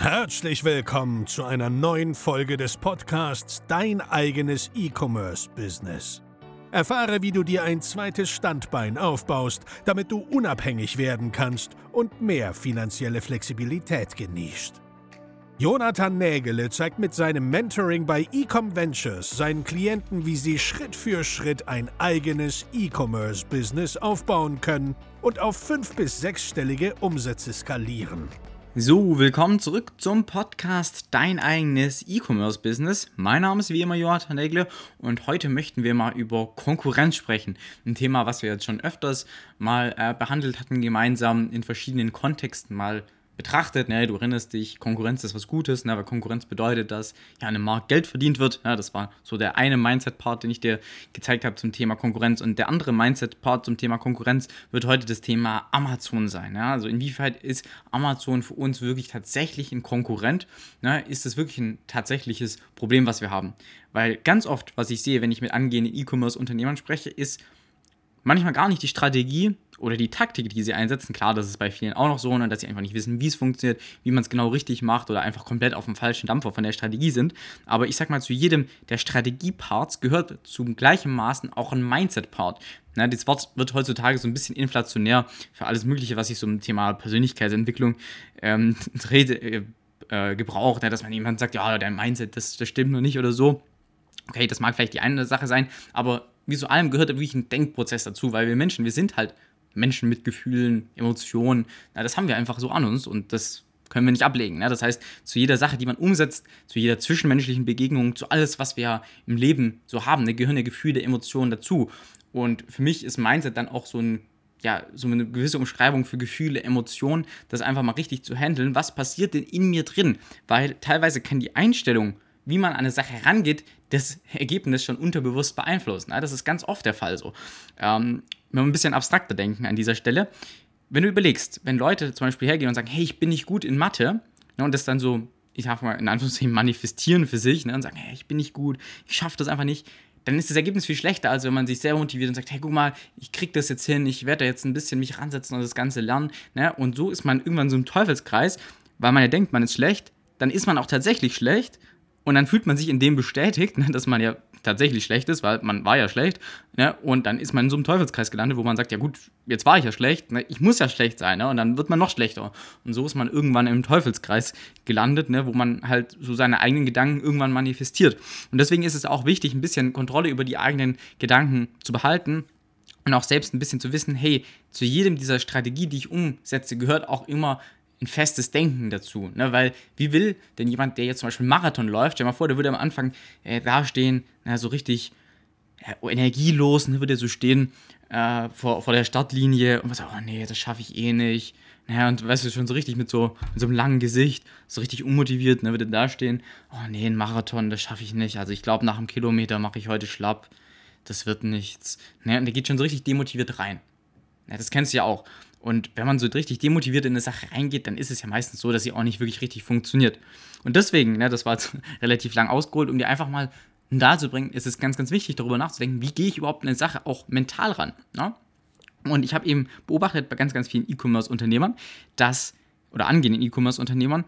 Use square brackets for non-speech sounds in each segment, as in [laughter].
Herzlich willkommen zu einer neuen Folge des Podcasts Dein eigenes E-Commerce-Business. Erfahre, wie du dir ein zweites Standbein aufbaust, damit du unabhängig werden kannst und mehr finanzielle Flexibilität genießt. Jonathan Nägele zeigt mit seinem Mentoring bei Ecom Ventures seinen Klienten, wie sie Schritt für Schritt ein eigenes E-Commerce-Business aufbauen können und auf fünf- bis sechsstellige Umsätze skalieren. So, willkommen zurück zum Podcast Dein eigenes E-Commerce-Business. Mein Name ist wie immer Jonathan Nägele und heute möchten wir mal über Konkurrenz sprechen. Ein Thema, was wir jetzt schon öfters mal äh, behandelt hatten, gemeinsam in verschiedenen Kontexten mal betrachtet. Ne, du erinnerst dich, Konkurrenz ist was Gutes, ne, weil Konkurrenz bedeutet, dass ja in einem Markt Geld verdient wird. Ja, das war so der eine Mindset-Part, den ich dir gezeigt habe zum Thema Konkurrenz. Und der andere Mindset-Part zum Thema Konkurrenz wird heute das Thema Amazon sein. Ja, also inwieweit ist Amazon für uns wirklich tatsächlich ein Konkurrent? Ne, ist das wirklich ein tatsächliches Problem, was wir haben? Weil ganz oft, was ich sehe, wenn ich mit angehenden E-Commerce-Unternehmern spreche, ist manchmal gar nicht die Strategie oder die Taktik, die sie einsetzen. Klar, das ist bei vielen auch noch so, ne, dass sie einfach nicht wissen, wie es funktioniert, wie man es genau richtig macht oder einfach komplett auf dem falschen Dampfer von der Strategie sind. Aber ich sag mal, zu jedem der Strategie-Parts gehört zum gleichen Maßen auch ein Mindset-Part. Ne, das Wort wird heutzutage so ein bisschen inflationär für alles Mögliche, was sich so im Thema Persönlichkeitsentwicklung ähm, [laughs] dreht, äh, äh, gebraucht, ne, dass man jemand sagt, ja, dein Mindset, das, das stimmt noch nicht oder so. Okay, das mag vielleicht die eine Sache sein, aber wie zu allem gehört wirklich ein Denkprozess dazu, weil wir Menschen, wir sind halt Menschen mit Gefühlen, Emotionen, na, das haben wir einfach so an uns und das können wir nicht ablegen. Ne? Das heißt, zu jeder Sache, die man umsetzt, zu jeder zwischenmenschlichen Begegnung, zu alles, was wir im Leben so haben, ne, gehören ja Gefühle, Emotionen dazu. Und für mich ist Mindset dann auch so ein ja, so eine gewisse Umschreibung für Gefühle, Emotionen, das einfach mal richtig zu handeln. Was passiert denn in mir drin? Weil teilweise kann die Einstellung wie man an eine Sache herangeht, das Ergebnis schon unterbewusst beeinflussen. Das ist ganz oft der Fall so. Ähm, wenn wir ein bisschen abstrakter denken an dieser Stelle, wenn du überlegst, wenn Leute zum Beispiel hergehen und sagen, hey, ich bin nicht gut in Mathe, ne, und das dann so, ich sag mal, in Anführungszeichen manifestieren für sich, ne, und sagen, hey, ich bin nicht gut, ich schaffe das einfach nicht, dann ist das Ergebnis viel schlechter, als wenn man sich sehr motiviert und sagt, hey, guck mal, ich krieg das jetzt hin, ich werde da jetzt ein bisschen mich ransetzen und das Ganze lernen. Ne? Und so ist man irgendwann so im Teufelskreis, weil man ja denkt, man ist schlecht, dann ist man auch tatsächlich schlecht und dann fühlt man sich in dem bestätigt, [laughs] ne, dass man ja tatsächlich schlecht ist, weil man war ja schlecht. Ne? Und dann ist man in so einem Teufelskreis gelandet, wo man sagt, ja gut, jetzt war ich ja schlecht, ne? ich muss ja schlecht sein. Ne? Und dann wird man noch schlechter. Und so ist man irgendwann im Teufelskreis gelandet, ne? wo man halt so seine eigenen Gedanken irgendwann manifestiert. Und deswegen ist es auch wichtig, ein bisschen Kontrolle über die eigenen Gedanken zu behalten. Und auch selbst ein bisschen zu wissen, hey, zu jedem dieser Strategie, die ich umsetze, gehört auch immer ein festes Denken dazu. Ne? Weil, wie will denn jemand, der jetzt zum Beispiel Marathon läuft, stell mal vor, der würde am Anfang äh, dastehen, na, so richtig äh, energielos, ne, würde er so stehen äh, vor, vor der Startlinie und was, oh nee, das schaffe ich eh nicht. Naja, und weißt du, schon so richtig mit so, mit so einem langen Gesicht, so richtig unmotiviert, ne, würde da stehen, oh nee, ein Marathon, das schaffe ich nicht. Also ich glaube, nach einem Kilometer mache ich heute schlapp. Das wird nichts. Ne, und der geht schon so richtig demotiviert rein. Ja, das kennst du ja auch. Und wenn man so richtig demotiviert in eine Sache reingeht, dann ist es ja meistens so, dass sie auch nicht wirklich richtig funktioniert. Und deswegen, ne, das war jetzt [laughs] relativ lang ausgeholt, um dir einfach mal darzubringen, ist es ganz, ganz wichtig, darüber nachzudenken, wie gehe ich überhaupt in eine Sache auch mental ran. Ne? Und ich habe eben beobachtet bei ganz, ganz vielen E-Commerce-Unternehmern, dass, oder angehenden E-Commerce-Unternehmern,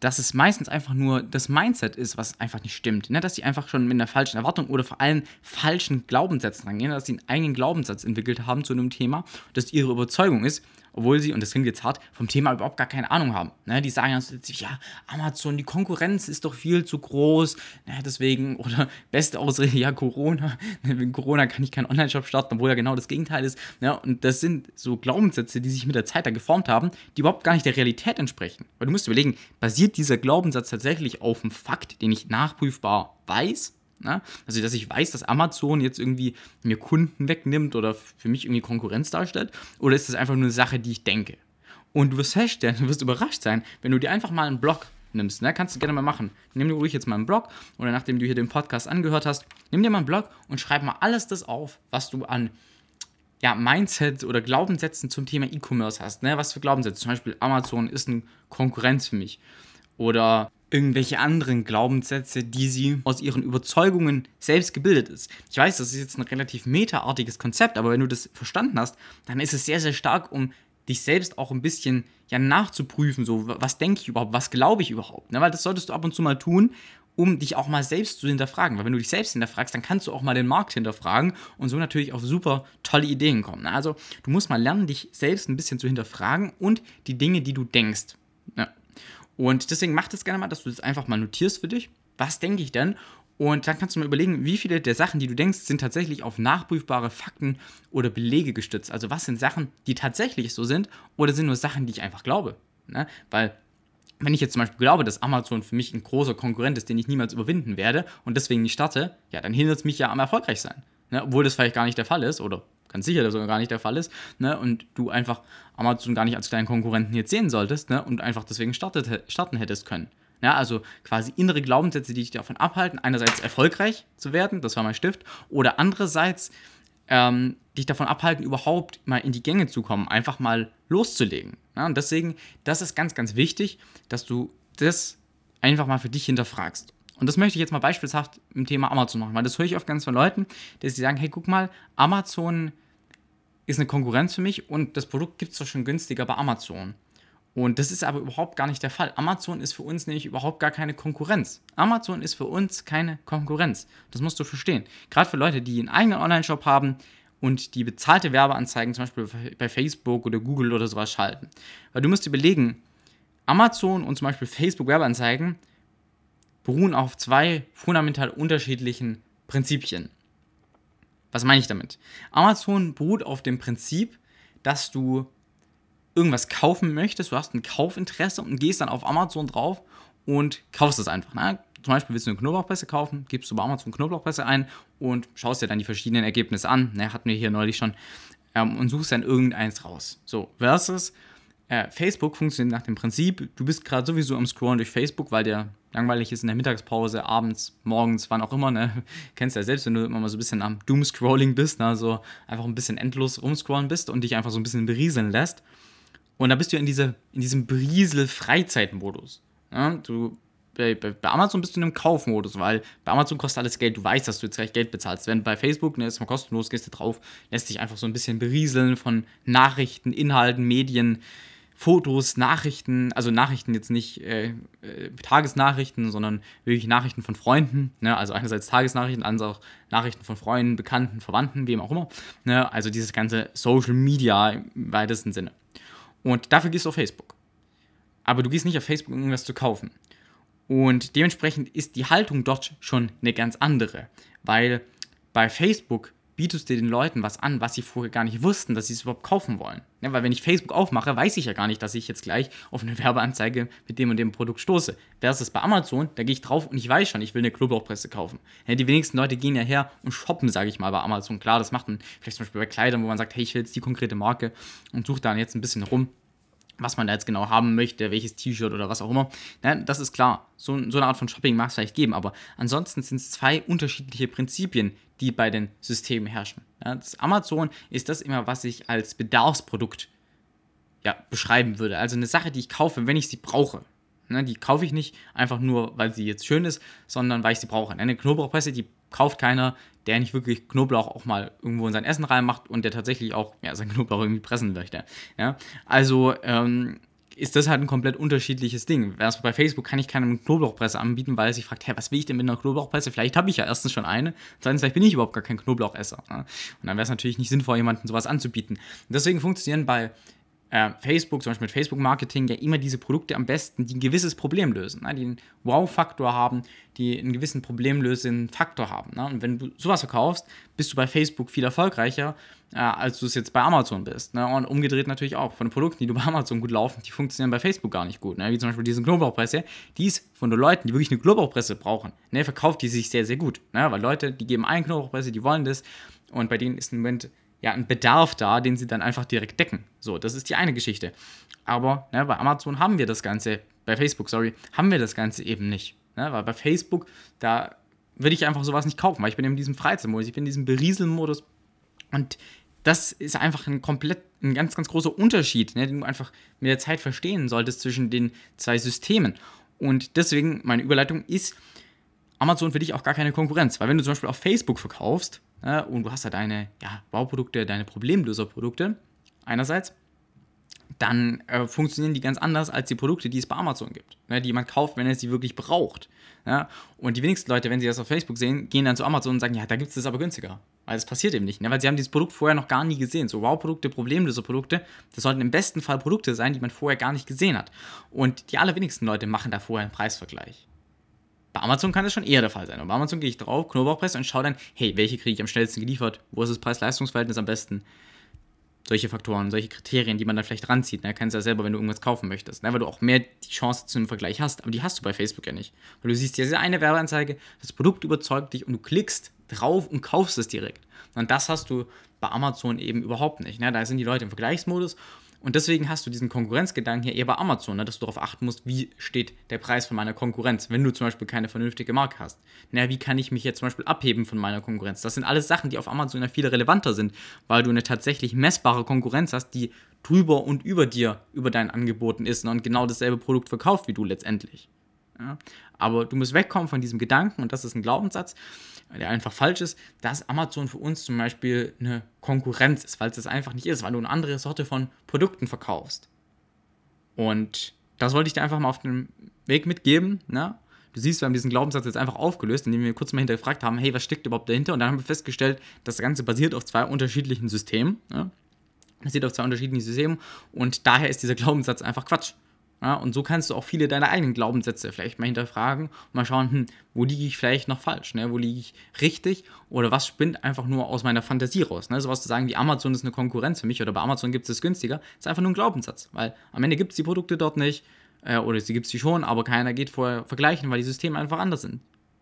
dass es meistens einfach nur das Mindset ist, was einfach nicht stimmt. Ne? Dass sie einfach schon mit einer falschen Erwartung oder vor allem falschen Glaubenssätzen rangehen, dass sie einen eigenen Glaubenssatz entwickelt haben zu einem Thema, das ihre Überzeugung ist obwohl sie, und das klingt jetzt hart, vom Thema überhaupt gar keine Ahnung haben. Ne? Die sagen also, ja, Amazon, die Konkurrenz ist doch viel zu groß, ne? deswegen, [laughs] oder beste Ausrede, ja, Corona, ne? wegen Corona kann ich keinen Online-Shop starten, obwohl ja genau das Gegenteil ist. Ne? Und das sind so Glaubenssätze, die sich mit der Zeit da geformt haben, die überhaupt gar nicht der Realität entsprechen. Weil du musst überlegen, basiert dieser Glaubenssatz tatsächlich auf einem Fakt, den ich nachprüfbar weiß? Ne? Also, dass ich weiß, dass Amazon jetzt irgendwie mir Kunden wegnimmt oder für mich irgendwie Konkurrenz darstellt? Oder ist das einfach nur eine Sache, die ich denke? Und du wirst feststellen, du wirst überrascht sein, wenn du dir einfach mal einen Blog nimmst. Ne? Kannst du gerne mal machen. Nimm dir ruhig jetzt mal einen Blog oder nachdem du hier den Podcast angehört hast, nimm dir mal einen Blog und schreib mal alles das auf, was du an ja, Mindset oder Glaubenssätzen zum Thema E-Commerce hast. Ne? Was für Glaubenssätze? Zum Beispiel Amazon ist eine Konkurrenz für mich. Oder irgendwelche anderen Glaubenssätze, die sie aus ihren Überzeugungen selbst gebildet ist. Ich weiß, das ist jetzt ein relativ metaartiges Konzept, aber wenn du das verstanden hast, dann ist es sehr, sehr stark um dich selbst auch ein bisschen ja nachzuprüfen, so was denke ich überhaupt, was glaube ich überhaupt, ne? weil das solltest du ab und zu mal tun, um dich auch mal selbst zu hinterfragen. Weil wenn du dich selbst hinterfragst, dann kannst du auch mal den Markt hinterfragen und so natürlich auf super tolle Ideen kommen. Ne? Also du musst mal lernen, dich selbst ein bisschen zu hinterfragen und die Dinge, die du denkst. Und deswegen mach das gerne mal, dass du das einfach mal notierst für dich. Was denke ich denn? Und dann kannst du mal überlegen, wie viele der Sachen, die du denkst, sind tatsächlich auf nachprüfbare Fakten oder Belege gestützt. Also was sind Sachen, die tatsächlich so sind oder sind nur Sachen, die ich einfach glaube. Ne? Weil wenn ich jetzt zum Beispiel glaube, dass Amazon für mich ein großer Konkurrent ist, den ich niemals überwinden werde und deswegen nicht starte, ja, dann hindert es mich ja am erfolgreich sein. Ne? Obwohl das vielleicht gar nicht der Fall ist oder ganz sicher, dass das gar nicht der Fall ist, ne? und du einfach Amazon gar nicht als kleinen Konkurrenten jetzt sehen solltest ne? und einfach deswegen startet, starten hättest können. Ja, also quasi innere Glaubenssätze, die dich davon abhalten, einerseits erfolgreich zu werden, das war mein Stift, oder andererseits ähm, dich davon abhalten, überhaupt mal in die Gänge zu kommen, einfach mal loszulegen. Ja, und deswegen, das ist ganz, ganz wichtig, dass du das einfach mal für dich hinterfragst. Und das möchte ich jetzt mal beispielshaft im Thema Amazon machen, weil das höre ich oft ganz von Leuten, dass sie sagen, hey, guck mal, Amazon ist eine Konkurrenz für mich und das Produkt gibt es doch schon günstiger bei Amazon. Und das ist aber überhaupt gar nicht der Fall. Amazon ist für uns nämlich überhaupt gar keine Konkurrenz. Amazon ist für uns keine Konkurrenz. Das musst du verstehen. Gerade für Leute, die einen eigenen Online-Shop haben und die bezahlte Werbeanzeigen zum Beispiel bei Facebook oder Google oder sowas schalten. Weil du musst überlegen, Amazon und zum Beispiel Facebook Werbeanzeigen beruhen auf zwei fundamental unterschiedlichen Prinzipien. Was meine ich damit? Amazon beruht auf dem Prinzip, dass du irgendwas kaufen möchtest, du hast ein Kaufinteresse und gehst dann auf Amazon drauf und kaufst es einfach. Ne? Zum Beispiel willst du eine Knoblauchpresse kaufen, gibst du bei Amazon Knoblauchpresse ein und schaust dir dann die verschiedenen Ergebnisse an. Ne, hatten wir hier neulich schon. Ähm, und suchst dann irgendeins raus. So, versus äh, Facebook funktioniert nach dem Prinzip, du bist gerade sowieso am Scrollen durch Facebook, weil der langweilig ist in der Mittagspause, abends, morgens, wann auch immer, ne? [laughs] Kennst ja selbst, wenn du immer mal so ein bisschen am Doom-Scrolling bist, ne? So einfach ein bisschen endlos rumscrollen bist und dich einfach so ein bisschen berieseln lässt. Und da bist du in, diese, in diesem Briesel-Freizeitmodus. Ja, du, bei, Amazon bist du in einem Kaufmodus, weil bei Amazon kostet alles Geld. Du weißt, dass du jetzt gleich Geld bezahlst. Wenn bei Facebook, ne, ist mal kostenlos, gehst du drauf, lässt dich einfach so ein bisschen berieseln von Nachrichten, Inhalten, Medien, Fotos, Nachrichten, also Nachrichten jetzt nicht äh, äh, Tagesnachrichten, sondern wirklich Nachrichten von Freunden. Ne? Also einerseits Tagesnachrichten, andererseits auch Nachrichten von Freunden, Bekannten, Verwandten, wem auch immer. Ne? Also dieses ganze Social Media im weitesten Sinne. Und dafür gehst du auf Facebook. Aber du gehst nicht auf Facebook, um irgendwas zu kaufen. Und dementsprechend ist die Haltung dort schon eine ganz andere. Weil bei Facebook bietest du den Leuten was an, was sie vorher gar nicht wussten, dass sie es überhaupt kaufen wollen. Ja, weil wenn ich Facebook aufmache, weiß ich ja gar nicht, dass ich jetzt gleich auf eine [laughs] Werbeanzeige mit dem und dem Produkt stoße. Versus bei Amazon, da gehe ich drauf und ich weiß schon, ich will eine Knoblauchpresse kaufen. Ja, die wenigsten Leute gehen ja her und shoppen, sage ich mal, bei Amazon. Klar, das macht man vielleicht zum Beispiel bei Kleidern, wo man sagt, hey, ich will jetzt die konkrete Marke und suche dann jetzt ein bisschen rum was man da jetzt genau haben möchte, welches T-Shirt oder was auch immer. Ja, das ist klar. So, so, eine Art von Shopping mag es vielleicht geben, aber ansonsten sind es zwei unterschiedliche Prinzipien, die bei den Systemen herrschen. Ja, das Amazon ist das immer, was ich als Bedarfsprodukt ja, beschreiben würde. Also eine Sache, die ich kaufe, wenn ich sie brauche. Ne, die kaufe ich nicht einfach nur, weil sie jetzt schön ist, sondern weil ich sie brauche. Eine Knoblauchpresse, die kauft keiner, der nicht wirklich Knoblauch auch mal irgendwo in sein Essen reinmacht und der tatsächlich auch ja, sein Knoblauch irgendwie pressen möchte. Ja? Also ähm, ist das halt ein komplett unterschiedliches Ding. Erst bei Facebook kann ich keine Knoblauchpresse anbieten, weil er sich fragt, hä, was will ich denn mit einer Knoblauchpresse? Vielleicht habe ich ja erstens schon eine, zweitens, vielleicht bin ich überhaupt gar kein Knoblauchesser. Ne? Und dann wäre es natürlich nicht sinnvoll, jemandem sowas anzubieten. Und deswegen funktionieren bei äh, Facebook, zum Beispiel mit Facebook-Marketing, ja immer diese Produkte am besten, die ein gewisses Problem lösen, ne? die einen Wow-Faktor haben, die einen gewissen problemlösenden Faktor haben. Ne? Und wenn du sowas verkaufst, bist du bei Facebook viel erfolgreicher, äh, als du es jetzt bei Amazon bist. Ne? Und umgedreht natürlich auch. Von den Produkten, die du bei Amazon gut laufen, die funktionieren bei Facebook gar nicht gut. Ne? Wie zum Beispiel diese Knoblauchpresse, die ist von den Leuten, die wirklich eine Knoblauchpresse brauchen, ne? verkauft die sich sehr, sehr gut. Ne? Weil Leute, die geben eine Knoblauchpresse, die wollen das. Und bei denen ist im Moment ja, ein Bedarf da, den sie dann einfach direkt decken. So, das ist die eine Geschichte. Aber ne, bei Amazon haben wir das Ganze, bei Facebook, sorry, haben wir das Ganze eben nicht. Ne? Weil bei Facebook, da würde ich einfach sowas nicht kaufen, weil ich bin in diesem Freizeitmodus, ich bin in diesem Berieselmodus und das ist einfach ein komplett, ein ganz, ganz großer Unterschied, ne, den du einfach mit der Zeit verstehen solltest zwischen den zwei Systemen. Und deswegen, meine Überleitung ist, Amazon für dich auch gar keine Konkurrenz, weil wenn du zum Beispiel auf Facebook verkaufst, ja, und du hast da deine ja, Bauprodukte, deine Problemlöserprodukte einerseits. dann äh, funktionieren die ganz anders als die Produkte, die es bei Amazon gibt, ne, die man kauft, wenn er sie wirklich braucht. Ja? Und die wenigsten Leute, wenn sie das auf Facebook sehen, gehen dann zu Amazon und sagen, ja, da gibt es das aber günstiger. Weil das passiert eben nicht, ne? weil sie haben dieses Produkt vorher noch gar nie gesehen. So Wow-Produkte, Problemlöser-Produkte, das sollten im besten Fall Produkte sein, die man vorher gar nicht gesehen hat. Und die allerwenigsten Leute machen da vorher einen Preisvergleich. Bei Amazon kann das schon eher der Fall sein. Und bei Amazon gehe ich drauf, Knoblauchpresse und schaue dann, hey, welche kriege ich am schnellsten geliefert? Wo ist das Preis-Leistungs-Verhältnis am besten? solche Faktoren, solche Kriterien, die man dann vielleicht ranzieht. Ne? Kennst du ja selber, wenn du irgendwas kaufen möchtest. Ne? Weil du auch mehr die Chance zu einem Vergleich hast. Aber die hast du bei Facebook ja nicht. Weil du siehst diese eine Werbeanzeige, das Produkt überzeugt dich und du klickst drauf und kaufst es direkt. Und das hast du bei Amazon eben überhaupt nicht. Ne? Da sind die Leute im Vergleichsmodus und deswegen hast du diesen Konkurrenzgedanken hier eher bei Amazon, ne, dass du darauf achten musst, wie steht der Preis von meiner Konkurrenz, wenn du zum Beispiel keine vernünftige Marke hast. Na, wie kann ich mich jetzt zum Beispiel abheben von meiner Konkurrenz? Das sind alles Sachen, die auf Amazon ja viel relevanter sind, weil du eine tatsächlich messbare Konkurrenz hast, die drüber und über dir, über deinen Angeboten ist ne, und genau dasselbe Produkt verkauft wie du letztendlich. Ja? Aber du musst wegkommen von diesem Gedanken, und das ist ein Glaubenssatz, der einfach falsch ist, dass Amazon für uns zum Beispiel eine Konkurrenz ist, weil es das einfach nicht ist, weil du eine andere Sorte von Produkten verkaufst. Und das wollte ich dir einfach mal auf den Weg mitgeben. Ne? Du siehst, wir haben diesen Glaubenssatz jetzt einfach aufgelöst, indem wir kurz mal hinterfragt haben, hey, was steckt überhaupt dahinter? Und dann haben wir festgestellt, das Ganze basiert auf zwei unterschiedlichen Systemen. Ne? Basiert auf zwei unterschiedlichen Systemen und daher ist dieser Glaubenssatz einfach Quatsch. Ja, und so kannst du auch viele deiner eigenen Glaubenssätze vielleicht mal hinterfragen und mal schauen, hm, wo liege ich vielleicht noch falsch, ne? wo liege ich richtig oder was spinnt einfach nur aus meiner Fantasie raus. Ne? Sowas zu sagen wie Amazon ist eine Konkurrenz für mich oder bei Amazon gibt es günstiger, ist einfach nur ein Glaubenssatz, weil am Ende gibt es die Produkte dort nicht äh, oder sie gibt es die schon, aber keiner geht vorher vergleichen, weil die Systeme einfach anders sind.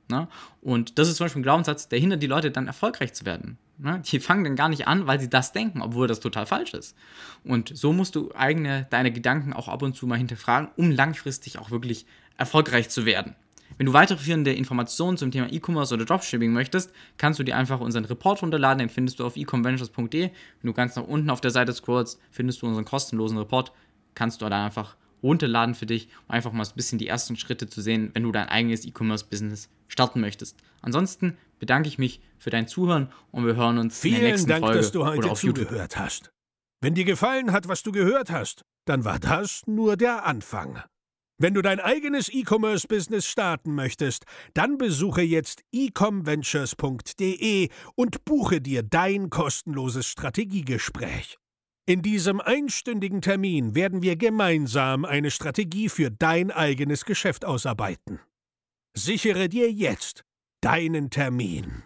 Ne? Und das ist zum Beispiel ein Glaubenssatz, der hindert die Leute dann erfolgreich zu werden. Ne? Die fangen dann gar nicht an, weil sie das denken, obwohl das total falsch ist. Und so musst du eigene, deine Gedanken auch ab und zu mal hinterfragen, um langfristig auch wirklich erfolgreich zu werden. Wenn du weiterführende Informationen zum Thema E-Commerce oder Dropshipping möchtest, kannst du dir einfach unseren Report runterladen, den findest du auf econventures.de. Wenn du ganz nach unten auf der Seite scrollst, findest du unseren kostenlosen Report, kannst du dann einfach runterladen für dich, um einfach mal ein bisschen die ersten Schritte zu sehen, wenn du dein eigenes E-Commerce-Business starten möchtest. Ansonsten bedanke ich mich für dein Zuhören und wir hören uns Vielen in der nächsten Dank, Folge dass du heute oder auf YouTube. zugehört hast. Wenn dir gefallen hat, was du gehört hast, dann war das nur der Anfang. Wenn du dein eigenes E-Commerce-Business starten möchtest, dann besuche jetzt ecomventures.de und buche dir dein kostenloses Strategiegespräch. In diesem einstündigen Termin werden wir gemeinsam eine Strategie für dein eigenes Geschäft ausarbeiten. Sichere dir jetzt deinen Termin.